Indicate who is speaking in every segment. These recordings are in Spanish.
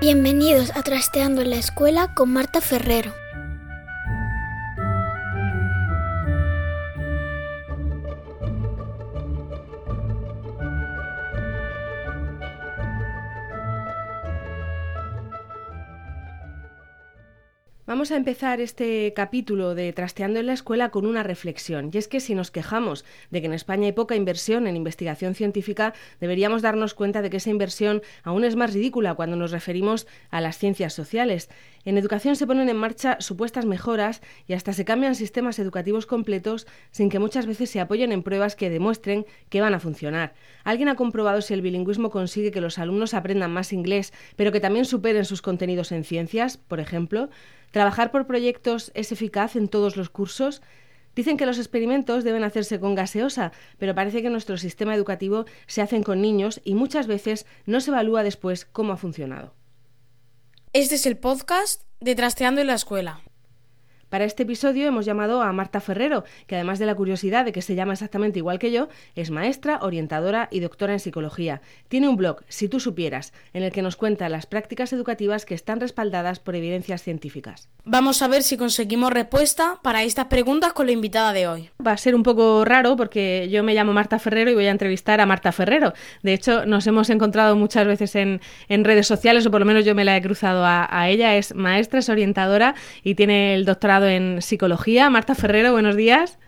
Speaker 1: Bienvenidos a Trasteando en la Escuela con Marta Ferrero.
Speaker 2: Vamos a empezar este capítulo de Trasteando en la Escuela con una reflexión. Y es que si nos quejamos de que en España hay poca inversión en investigación científica, deberíamos darnos cuenta de que esa inversión aún es más ridícula cuando nos referimos a las ciencias sociales. En educación se ponen en marcha supuestas mejoras y hasta se cambian sistemas educativos completos sin que muchas veces se apoyen en pruebas que demuestren que van a funcionar. ¿Alguien ha comprobado si el bilingüismo consigue que los alumnos aprendan más inglés, pero que también superen sus contenidos en ciencias, por ejemplo? ¿Trabajar por proyectos es eficaz en todos los cursos? Dicen que los experimentos deben hacerse con gaseosa, pero parece que nuestro sistema educativo se hacen con niños y muchas veces no se evalúa después cómo ha funcionado.
Speaker 3: Este es el podcast de Trasteando en la Escuela.
Speaker 2: Para este episodio hemos llamado a Marta Ferrero, que además de la curiosidad de que se llama exactamente igual que yo, es maestra, orientadora y doctora en psicología. Tiene un blog, Si tú supieras, en el que nos cuenta las prácticas educativas que están respaldadas por evidencias científicas.
Speaker 3: Vamos a ver si conseguimos respuesta para estas preguntas con la invitada de hoy.
Speaker 2: Va a ser un poco raro porque yo me llamo Marta Ferrero y voy a entrevistar a Marta Ferrero. De hecho, nos hemos encontrado muchas veces en, en redes sociales, o por lo menos yo me la he cruzado a, a ella. Es maestra, es orientadora y tiene el doctorado en psicología. Marta Ferrero, buenos días.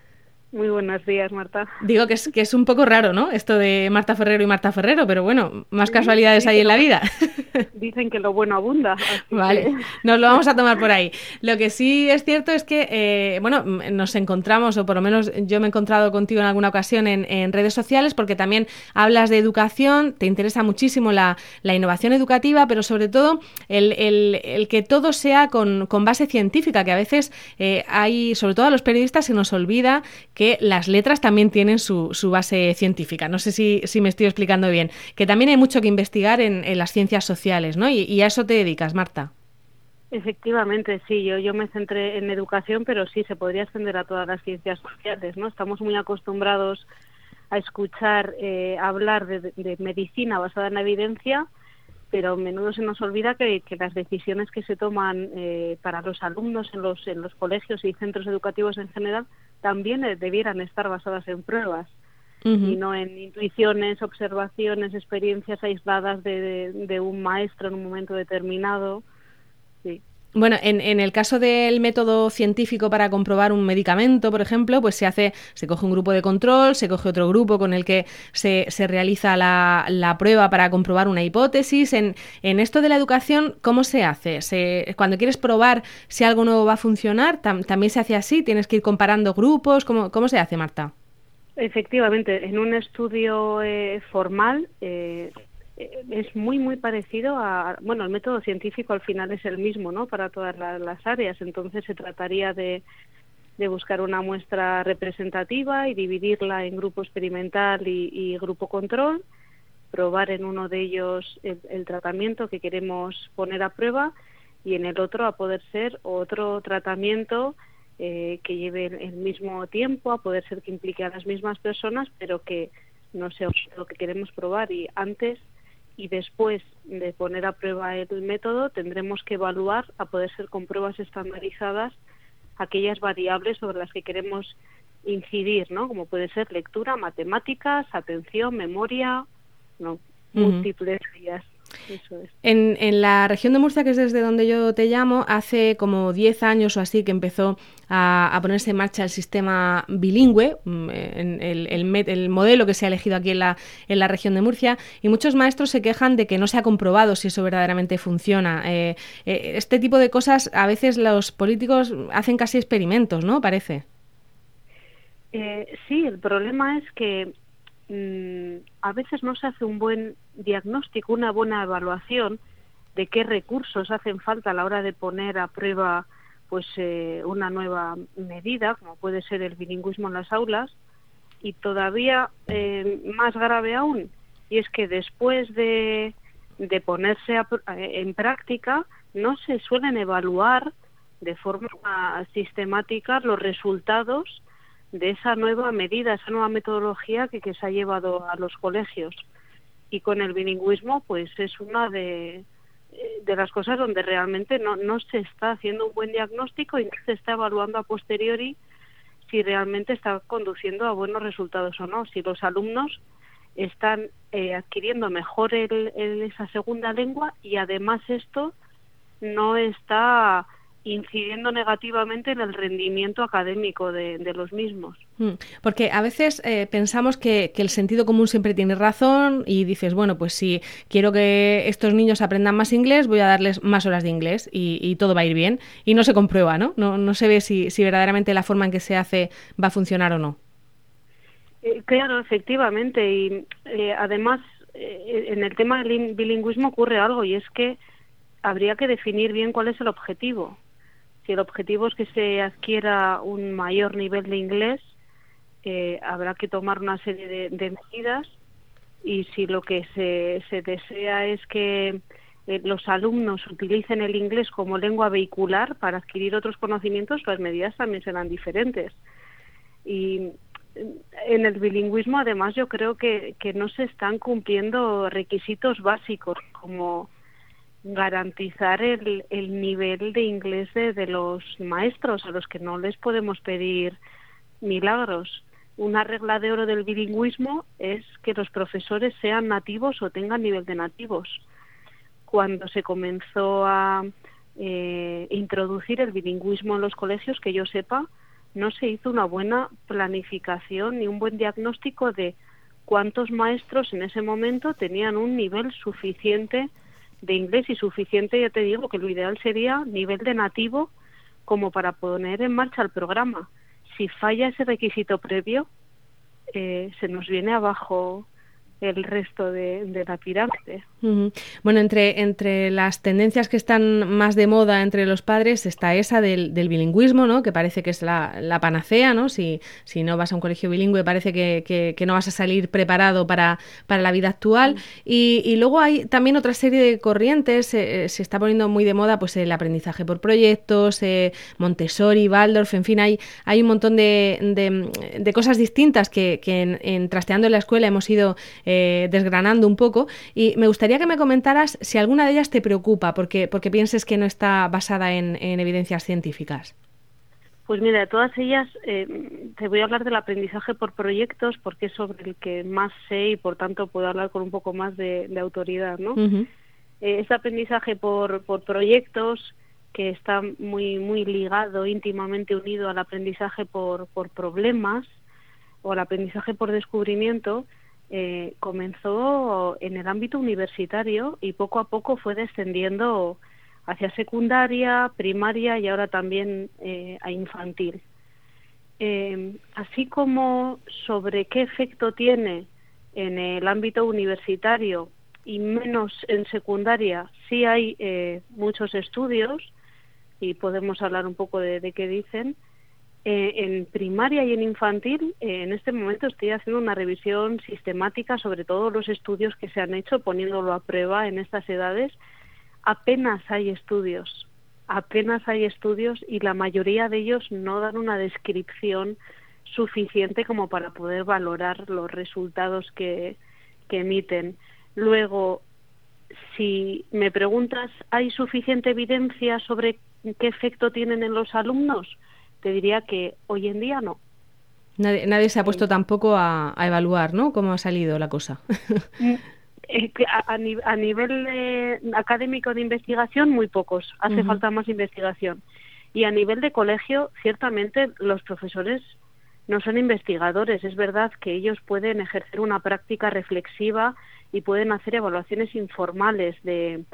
Speaker 4: Muy buenos días, Marta.
Speaker 2: Digo que es, que es un poco raro, ¿no? Esto de Marta Ferrero y Marta Ferrero, pero bueno, más casualidades hay en la vida.
Speaker 4: Dicen que lo bueno abunda.
Speaker 2: Vale, nos lo vamos a tomar por ahí. Lo que sí es cierto es que, eh, bueno, nos encontramos, o por lo menos yo me he encontrado contigo en alguna ocasión en, redes sociales, porque también hablas de educación, te interesa muchísimo la, la innovación educativa, pero sobre todo el, el, el que todo sea con, con, base científica, que a veces eh, hay, sobre todo a los periodistas, se nos olvida que las letras también tienen su, su base científica. No sé si, si, me estoy explicando bien. Que también hay mucho que investigar en, en las ciencias sociales, ¿no? Y, a eso te dedicas, Marta.
Speaker 4: Efectivamente, sí. Yo, me centré en educación, pero sí, se podría extender a todas las ciencias sociales, ¿no? Estamos muy acostumbrados a escuchar eh, hablar de, de medicina basada en la evidencia, pero a menudo se nos olvida que, que las decisiones que se toman eh, para los alumnos en los, en los colegios y centros educativos en general también eh, debieran estar basadas en pruebas uh -huh. y no en intuiciones, observaciones, experiencias aisladas de, de, de un maestro en un momento determinado. Sí.
Speaker 2: Bueno, en, en, el caso del método científico para comprobar un medicamento, por ejemplo, pues se hace, se coge un grupo de control, se coge otro grupo con el que se, se realiza la, la, prueba para comprobar una hipótesis. En, en, esto de la educación, ¿cómo se hace? Se, cuando quieres probar si algo nuevo va a funcionar, tam, también se hace así, tienes que ir comparando grupos. ¿Cómo, cómo se hace, Marta?
Speaker 4: Efectivamente, en un estudio eh, formal eh, es muy muy parecido a bueno el método científico al final es el mismo no para todas la, las áreas. Entonces se trataría de, de buscar una muestra representativa y dividirla en grupo experimental y, y grupo control probar en uno de ellos el, el, tratamiento que queremos poner a prueba y en el otro a poder ser otro tratamiento eh, que lleve el mismo tiempo a poder ser que implique a las mismas personas pero que no sea lo que queremos probar y antes y después de poner a prueba el método tendremos que evaluar a poder ser con pruebas estandarizadas aquellas variables sobre las que queremos incidir, ¿no? Como puede ser lectura, matemáticas, atención, memoria, no, uh -huh. múltiples guías. Eso es.
Speaker 2: En, en, la región de Murcia, que es desde donde yo te llamo, hace como 10 años o así que empezó a, a ponerse en marcha el sistema bilingüe, mm, en el, el, el, modelo que se ha elegido aquí en la, en la región de Murcia, y muchos maestros se quejan de que no se ha comprobado si eso verdaderamente funciona. Eh, eh, este tipo de cosas a veces los políticos hacen casi experimentos, ¿no? Parece.
Speaker 4: Eh, sí, el problema es que mmm, a veces no se hace un buen diagnóstico, una buena evaluación de qué recursos hacen falta a la hora de poner a prueba pues eh, una nueva medida, como puede ser el bilingüismo en las aulas, y todavía eh, más grave aún, y es que después de, de ponerse a, en práctica no se suelen evaluar de forma sistemática los resultados de esa nueva medida, esa nueva metodología que, que se ha llevado a los colegios. Y con el bilingüismo, pues es una de, de las cosas donde realmente no, no se está haciendo un buen diagnóstico y no se está evaluando a posteriori si realmente está conduciendo a buenos resultados o no, si los alumnos están eh, adquiriendo mejor el, esa segunda lengua y además esto no está incidiendo negativamente en el rendimiento académico de, de los mismos.
Speaker 2: Mm, porque a veces eh, pensamos que, que, el sentido común siempre tiene razón y dices, bueno, pues si quiero que estos niños aprendan más inglés, voy a darles más horas de inglés y, y todo va a ir bien. Y no se comprueba, ¿no? No, no se ve si, si, verdaderamente la forma en que se hace va a funcionar o no.
Speaker 4: Eh, claro, efectivamente. Y eh, además, en el tema del bilingüismo ocurre algo y es que habría que definir bien cuál es el objetivo si el objetivo es que se adquiera un mayor nivel de inglés, eh, habrá que tomar una serie de, medidas y si lo que se, se desea es que eh, los alumnos utilicen el inglés como lengua vehicular para adquirir otros conocimientos, las medidas también serán diferentes. Y en el bilingüismo, además, yo creo que no se están cumpliendo requisitos básicos como garantizar el, el nivel de inglés de, los maestros a los que no les podemos pedir milagros. Una regla de oro del bilingüismo es que los profesores sean nativos o tengan nivel de nativos. Cuando se comenzó a eh, introducir el bilingüismo en los colegios, que yo sepa, no se hizo una buena planificación ni un buen diagnóstico de cuántos maestros en ese momento tenían un nivel suficiente de inglés y suficiente, ya te digo, que lo ideal sería nivel de nativo como para poner en marcha el programa. Si falla ese requisito previo, eh, se nos viene abajo el resto de, de la pirámide.
Speaker 2: Uh -huh. Bueno, entre, entre las tendencias que están más de moda entre los padres está esa del, del bilingüismo, ¿no? que parece que es la, la, panacea, ¿no? Si, si no vas a un colegio bilingüe parece que, que, que no vas a salir preparado para, para la vida actual. Uh -huh. y, y, luego hay también otra serie de corrientes, eh, se está poniendo muy de moda pues el aprendizaje por proyectos, eh, Montessori, Waldorf, en fin, hay, hay un montón de, de, de cosas distintas que, que en, en, Trasteando en la Escuela hemos ido eh, desgranando un poco y me gustaría que me comentaras si alguna de ellas te preocupa porque, porque pienses que no está basada en, en evidencias científicas.
Speaker 4: Pues mira, de todas ellas eh, te voy a hablar del aprendizaje por proyectos porque es sobre el que más sé y por tanto puedo hablar con un poco más de, de autoridad, ¿no? Uh -huh. eh, este aprendizaje por, por proyectos que está muy muy ligado, íntimamente unido al aprendizaje por, por problemas o al aprendizaje por descubrimiento, eh, comenzó en el ámbito universitario y poco a poco fue descendiendo hacia secundaria, primaria y ahora también eh, a infantil. Eh, así como sobre qué efecto tiene en el ámbito universitario y menos en secundaria, sí hay eh, muchos estudios y podemos hablar un poco de qué dicen, eh, en primaria y en infantil, eh, en este momento estoy haciendo una revisión sistemática sobre todos los estudios que se han hecho, poniéndolo a prueba en estas edades. Apenas hay estudios, apenas hay estudios y la mayoría de ellos no dan una descripción suficiente como para poder valorar los resultados que, que emiten. Luego, si me preguntas, ¿hay suficiente evidencia sobre qué efecto tienen en los alumnos? Te diría que hoy en día no.
Speaker 2: Nadie, nadie se ha puesto tampoco a, a, evaluar, ¿no? Cómo ha salido la cosa.
Speaker 4: Eh, a, nivel académico de investigación, muy pocos. Hace falta más investigación. Y a nivel de colegio, ciertamente los profesores no son investigadores. Es verdad que ellos pueden ejercer una práctica reflexiva y pueden hacer evaluaciones informales de,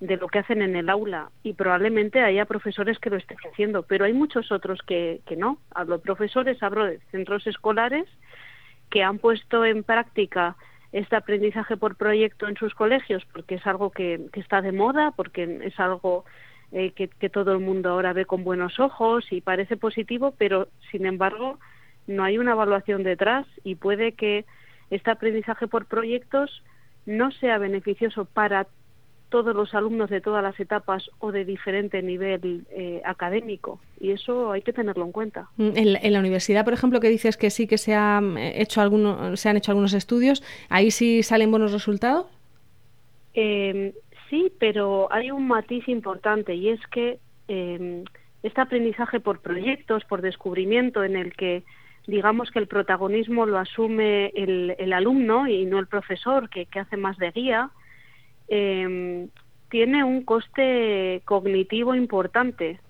Speaker 4: de lo que hacen en el aula y probablemente haya profesores que lo estén haciendo, pero hay muchos otros que, que no. Hablo de profesores, hablo de centros escolares que han puesto en práctica este aprendizaje por proyecto en sus colegios porque es algo que, que está de moda, porque es algo eh, que, que todo el mundo ahora ve con buenos ojos y parece positivo, pero sin embargo no hay una evaluación detrás y puede que este aprendizaje por proyectos no sea beneficioso para todos los alumnos de todas las etapas o de diferente nivel eh, académico y eso hay que tenerlo en cuenta.
Speaker 2: Mm, en la, universidad, por ejemplo, que dices que sí que se, ha eh, hecho alguno, se han hecho algunos estudios, ¿ahí sí salen buenos resultados?
Speaker 4: Eh, sí, pero hay un matiz importante y es que em, este aprendizaje por proyectos, por descubrimiento, en el que digamos que el protagonismo lo asume el, el alumno y no el profesor, que, que hace más de guía, eh, tiene un coste cognitivo importante.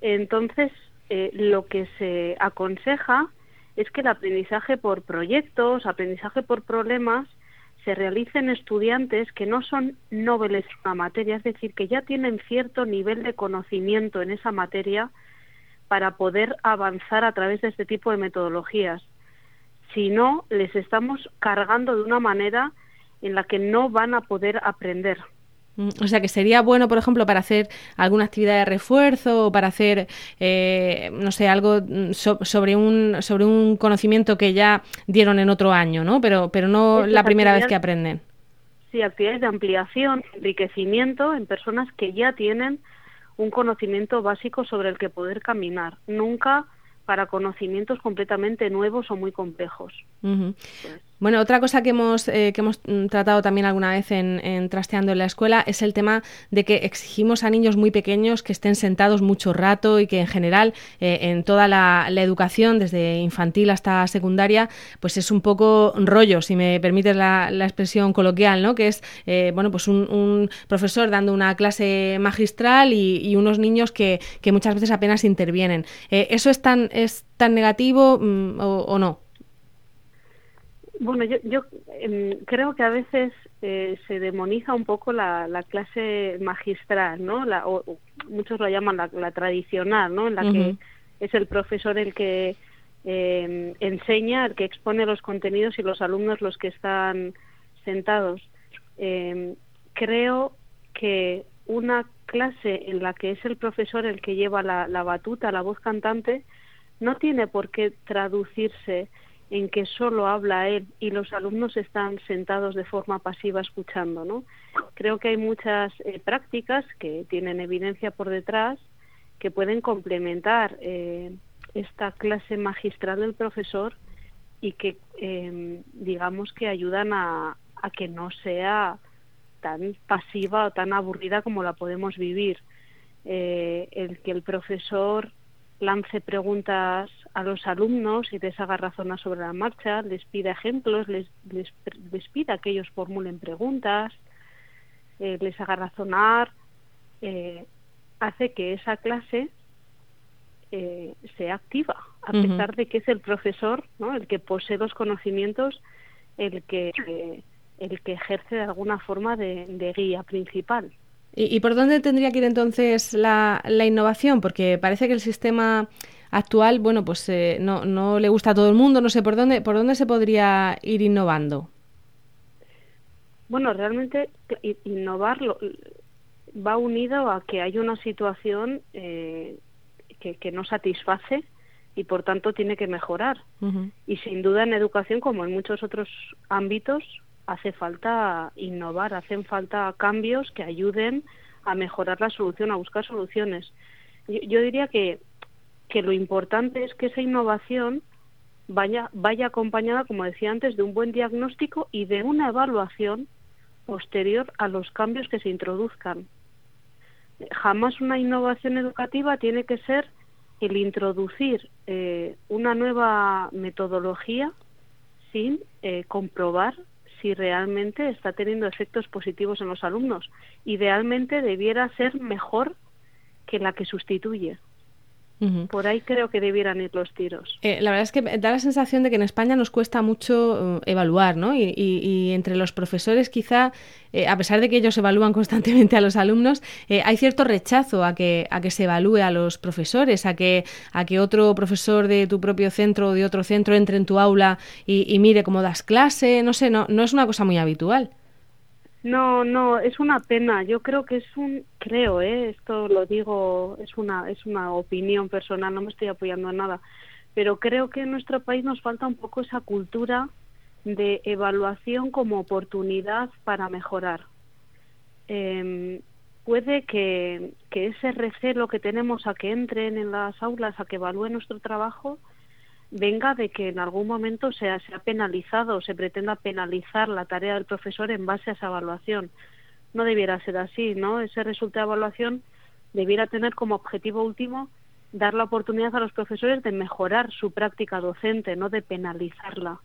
Speaker 4: Entonces, eh, lo que se aconseja es que el aprendizaje por proyectos, aprendizaje por problemas, se realicen estudiantes que no son nobles en la materia, es decir, que ya tienen cierto nivel de conocimiento en esa materia para poder avanzar a través de este tipo de metodologías. Si no, les estamos cargando de una manera en la que no van a poder aprender.
Speaker 2: Mm, o sea que sería bueno, por ejemplo, para hacer alguna actividad de refuerzo o para hacer, eh, no sé, algo mm, sobre un sobre un conocimiento que ya dieron en otro año, ¿no? Pero pero no la primera vez que aprenden.
Speaker 4: Sí, actividades de ampliación, enriquecimiento en personas que ya tienen un conocimiento básico sobre el que poder caminar. Nunca para conocimientos completamente nuevos o muy complejos.
Speaker 2: Bueno, otra cosa que hemos, eh, que hemos mm, tratado también alguna vez en, Trasteando en la Escuela es el tema de que exigimos a niños muy pequeños que estén sentados mucho rato y que en general eh, en toda la, educación, desde infantil hasta secundaria, pues es un poco rollo, si me permites la, expresión coloquial, ¿no? Que es, eh, bueno, pues un, profesor dando una clase magistral y, unos niños que, que, muchas veces apenas intervienen. ¿Eso es tan, es tan negativo mm, o no?
Speaker 4: Bueno, yo, yo em, creo que a veces eh, se demoniza un poco la, la clase magistral, ¿no? La, o, muchos lo llaman la, tradicional, ¿no? En la que es el profesor el que eh, enseña, el que expone los contenidos y los alumnos los que están sentados. Eh, creo que una clase en la que es el profesor el que lleva la, la batuta, la voz cantante, no tiene por qué traducirse en que solo habla él y los alumnos están sentados de forma pasiva escuchando, ¿no? Creo que hay muchas eh, prácticas que tienen evidencia por detrás que pueden complementar eh, esta clase magistral del profesor y que em, digamos que ayudan a, a que no sea tan pasiva o tan aburrida como la podemos vivir. Eh, el que el profesor lance preguntas a los alumnos y les haga razonar sobre la marcha, les pida ejemplos, les, les, pida que ellos formulen preguntas, eh, les haga razonar, eh, hace que esa clase eh, sea activa, a pesar de que es el profesor, ¿no? el que posee los conocimientos, el que, el que ejerce de alguna forma de guía principal.
Speaker 2: ¿Y, por dónde tendría que ir entonces la, la, innovación? Porque parece que el sistema actual, bueno, pues eh, no, no le gusta a todo el mundo, no sé por dónde, por dónde se podría ir innovando.
Speaker 4: Bueno, realmente innovar va unido a que hay una situación eh, que, que, no satisface y por tanto tiene que mejorar. Y sin duda en educación, como en muchos otros ámbitos, hace falta innovar, hacen falta cambios que ayuden a mejorar la solución, a buscar soluciones. Yo, diría que, que lo importante es que esa innovación vaya, vaya acompañada, como decía antes, de un buen diagnóstico y de una evaluación posterior a los cambios que se introduzcan. Jamás una innovación educativa tiene que ser el introducir eh, una nueva metodología sin eh, comprobar si realmente está teniendo efectos positivos en los alumnos. Idealmente debiera ser mejor que la que sustituye. Por ahí creo que debieran ir los tiros.
Speaker 2: Eh, la verdad es que da la sensación de que en España nos cuesta mucho eh, evaluar, ¿no? Y, entre los profesores quizá, eh, a pesar de que ellos evalúan constantemente a los alumnos, hay cierto rechazo a que, a que se evalúe a los profesores, a que, a que otro profesor de tu propio centro o de otro centro entre en tu aula y, y mire cómo das clase, no sé, no, no es una cosa muy habitual.
Speaker 4: No, no, es una pena. Yo creo que es un, creo, ¿eh? esto lo digo, es una, es una opinión personal, no me estoy apoyando en nada, pero creo que en nuestro país nos falta un poco esa cultura de evaluación como oportunidad para mejorar. Eh, puede que, que ese recelo que tenemos a que entren en las aulas, a que evalúen nuestro trabajo, venga de que en algún momento se ha, se ha penalizado o se pretenda penalizar la tarea del profesor en base a esa evaluación. No debiera ser así, ¿no? Ese resultado de evaluación debiera tener como objetivo último dar la oportunidad a los profesores de mejorar su práctica docente, no de penalizarla.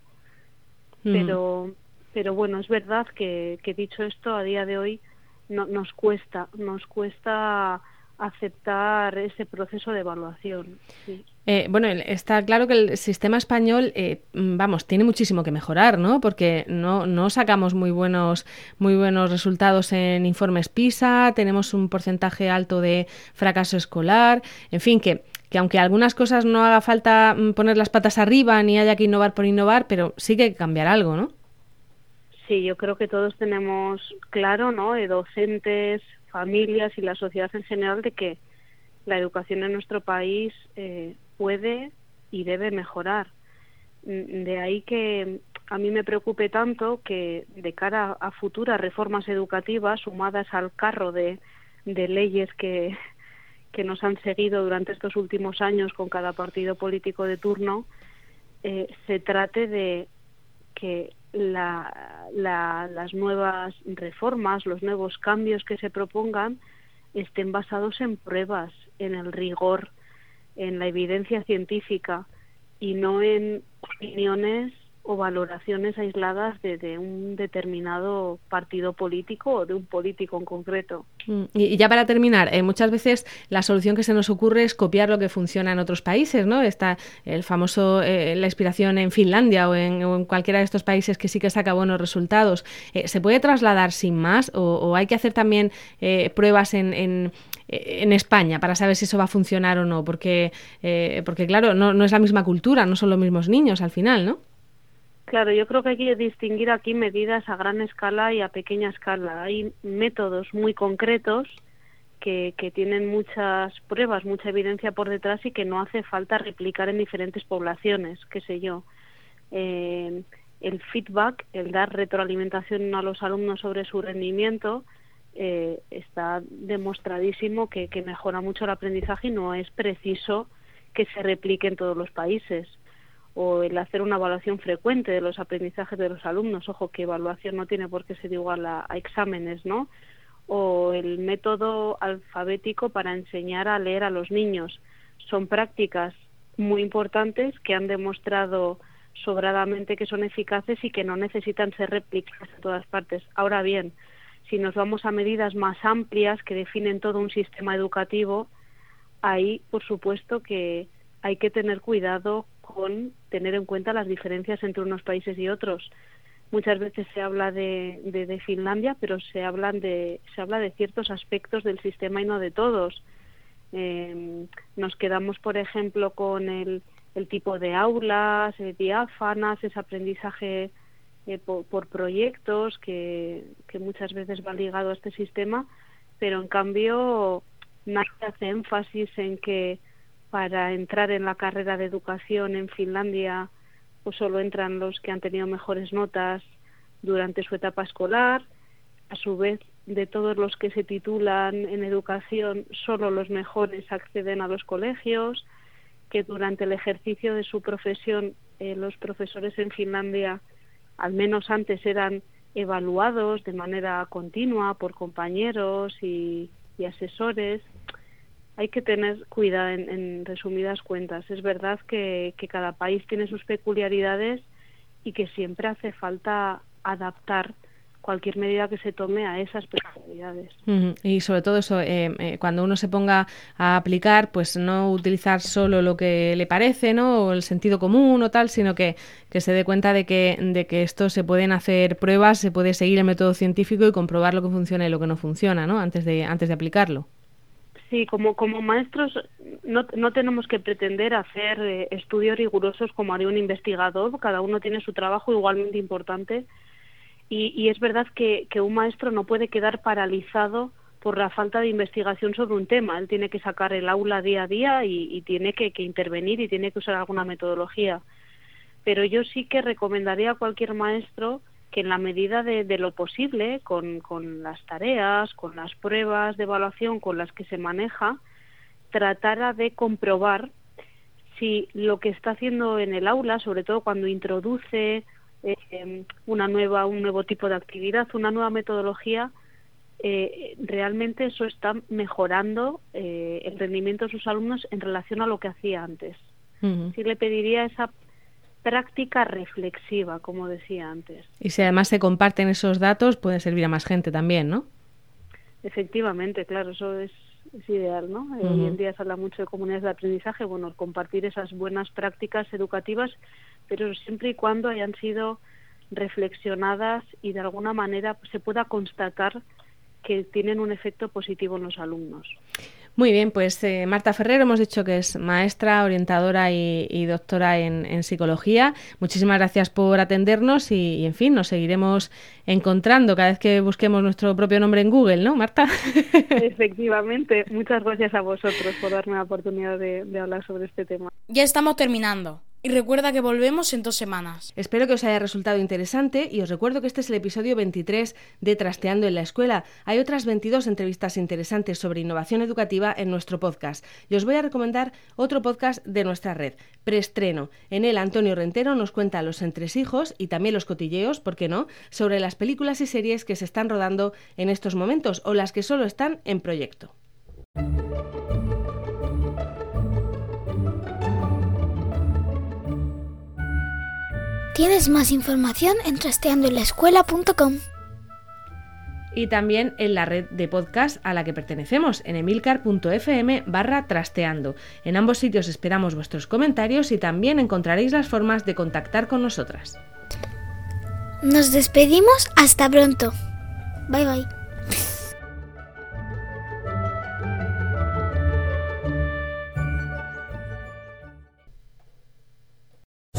Speaker 4: Mm. Pero, pero bueno, es verdad que, que dicho esto, a día de hoy no, nos cuesta, nos cuesta aceptar ese proceso de evaluación.
Speaker 2: Eh, bueno, está claro que el sistema español, eh, mm, vamos, tiene muchísimo que mejorar, ¿no? Porque no, no sacamos muy buenos, muy buenos resultados en informes PISA, tenemos un porcentaje alto de fracaso escolar, en fin, que, que aunque algunas cosas no haga falta mm, poner las patas arriba ni haya que innovar por innovar, pero sí que hay que cambiar algo, ¿no?
Speaker 4: Sí, yo creo que todos tenemos claro, ¿no? De docentes, familias y la sociedad en general de que la educación en nuestro país eh, puede y debe mejorar. Mm, de ahí que a mí me preocupe tanto que de cara a futuras reformas educativas sumadas al carro de, leyes que, que nos han seguido durante estos últimos años con cada partido político de turno, eh, se trate de que la, las nuevas reformas, los nuevos cambios que se propongan estén basados en pruebas, en el rigor, en la evidencia científica y no en opiniones o valoraciones aisladas de, un determinado partido político o de un político en concreto.
Speaker 2: Mm, y, ya para terminar, eh, muchas veces la solución que se nos ocurre es copiar lo que funciona en otros países, ¿no? Está el famoso, eh, la inspiración en Finlandia o en, cualquiera de estos países que sí que saca buenos resultados. Eh, ¿Se puede trasladar sin más o, hay que hacer también pruebas en, en, España para saber si eso va a funcionar o no? Porque, porque claro, no, no es la misma cultura, no son los mismos niños al final, ¿no?
Speaker 4: Claro, yo creo que hay que distinguir aquí medidas a gran escala y a pequeña escala. Hay métodos muy concretos que, tienen muchas pruebas, mucha evidencia por detrás y que no hace falta replicar en diferentes poblaciones, qué sé yo. Eh, el feedback, el dar retroalimentación a los alumnos sobre su rendimiento, eh, está demostradísimo que, que mejora mucho el aprendizaje y no es preciso que se replique en todos los países o el hacer una evaluación frecuente de los aprendizajes de los alumnos, ojo que evaluación no tiene por qué ser igual a, exámenes, ¿no? O el método alfabético para enseñar a leer a los niños. Son prácticas muy importantes que han demostrado sobradamente que son eficaces y que no necesitan ser replicadas en todas partes. Ahora bien, si nos vamos a medidas más amplias que definen todo un sistema educativo, ahí, por supuesto, que hay que tener cuidado con tener en cuenta las diferencias entre unos países y otros. Muchas veces se habla de, de, Finlandia, pero se, hablan de, se habla de ciertos aspectos del sistema y no de todos. Eh, nos quedamos, por ejemplo, con el, tipo de aulas eh, diáfanas, ese aprendizaje eh, por, por, proyectos que, que muchas veces va ligado a este sistema, pero en cambio nadie hace énfasis en que para entrar en la carrera de educación en Finlandia pues solo entran los que han tenido mejores notas durante su etapa escolar. A su vez, de todos los que se titulan en educación, solo los mejores acceden a los colegios, que durante el ejercicio de su profesión eh, los profesores en Finlandia, al menos antes, eran evaluados de manera continua por compañeros y asesores hay que tener cuidado en, resumidas cuentas. Es verdad que, cada país tiene sus peculiaridades y que siempre hace falta adaptar cualquier medida que se tome a esas personalidades.
Speaker 2: Y sobre todo eso, eh, eh, cuando uno se ponga a aplicar, pues no utilizar solo lo que le parece, ¿no? O el sentido común o tal, sino que, que se dé cuenta de que, de que esto se pueden hacer pruebas, se puede seguir el método científico y comprobar lo que funciona y lo que no funciona, ¿no? Antes de, antes de aplicarlo.
Speaker 4: Sí, como, como maestros no, no tenemos que pretender hacer eh, estudios rigurosos como haría un investigador, cada uno tiene su trabajo igualmente importante y, es verdad que, un maestro no puede quedar paralizado por la falta de investigación sobre un tema. Él tiene que sacar el aula día a día y, tiene que, intervenir y tiene que usar alguna metodología. Pero yo sí que recomendaría a cualquier maestro que en la medida de, lo posible, con, con, las tareas, con las pruebas de evaluación con las que se maneja, tratara de comprobar si lo que está haciendo en el aula, sobre todo cuando introduce eh, una nueva, un nuevo tipo de actividad, una nueva metodología, eh, realmente eso está mejorando eh, el rendimiento de sus alumnos en relación a lo que hacía antes. Sí le pediría esa práctica reflexiva, como decía antes.
Speaker 2: Y si además se comparten esos datos, puede servir a más gente también, ¿no?
Speaker 4: Efectivamente, claro, eso es, ideal, ¿no? Hoy en día se habla mucho de comunidades de aprendizaje, bueno, compartir esas buenas prácticas educativas pero siempre y cuando hayan sido reflexionadas y de alguna manera se pueda constatar que tienen un efecto positivo en los alumnos.
Speaker 2: Muy bien, pues eh, Marta Ferrero hemos dicho que es maestra, orientadora y, doctora en, psicología. Muchísimas gracias por atendernos y, en fin, nos seguiremos encontrando cada vez que busquemos nuestro propio nombre en Google, ¿no, Marta?
Speaker 4: Efectivamente, muchas gracias a vosotros por darme la oportunidad de hablar sobre este tema.
Speaker 3: Ya estamos terminando. Y recuerda que volvemos en dos semanas.
Speaker 2: Espero que os haya resultado interesante y os recuerdo que este es el episodio 23 de Trasteando en la Escuela. Hay otras 22 entrevistas interesantes sobre innovación educativa en nuestro podcast. Y os voy a recomendar otro podcast de nuestra red, Preestreno. En él Antonio Rentero nos cuenta los entresijos y también los cotilleos, ¿por qué no?, sobre las películas y series que se están rodando en estos momentos o las que solo están en proyecto.
Speaker 1: Tienes más información en trasteandoenlaescuela.com
Speaker 2: y también en la red de podcast a la que pertenecemos, en emilcar.fm barra trasteando. En ambos sitios esperamos vuestros comentarios y también encontraréis las formas de contactar con nosotras.
Speaker 1: Nos despedimos, hasta pronto. Bye bye.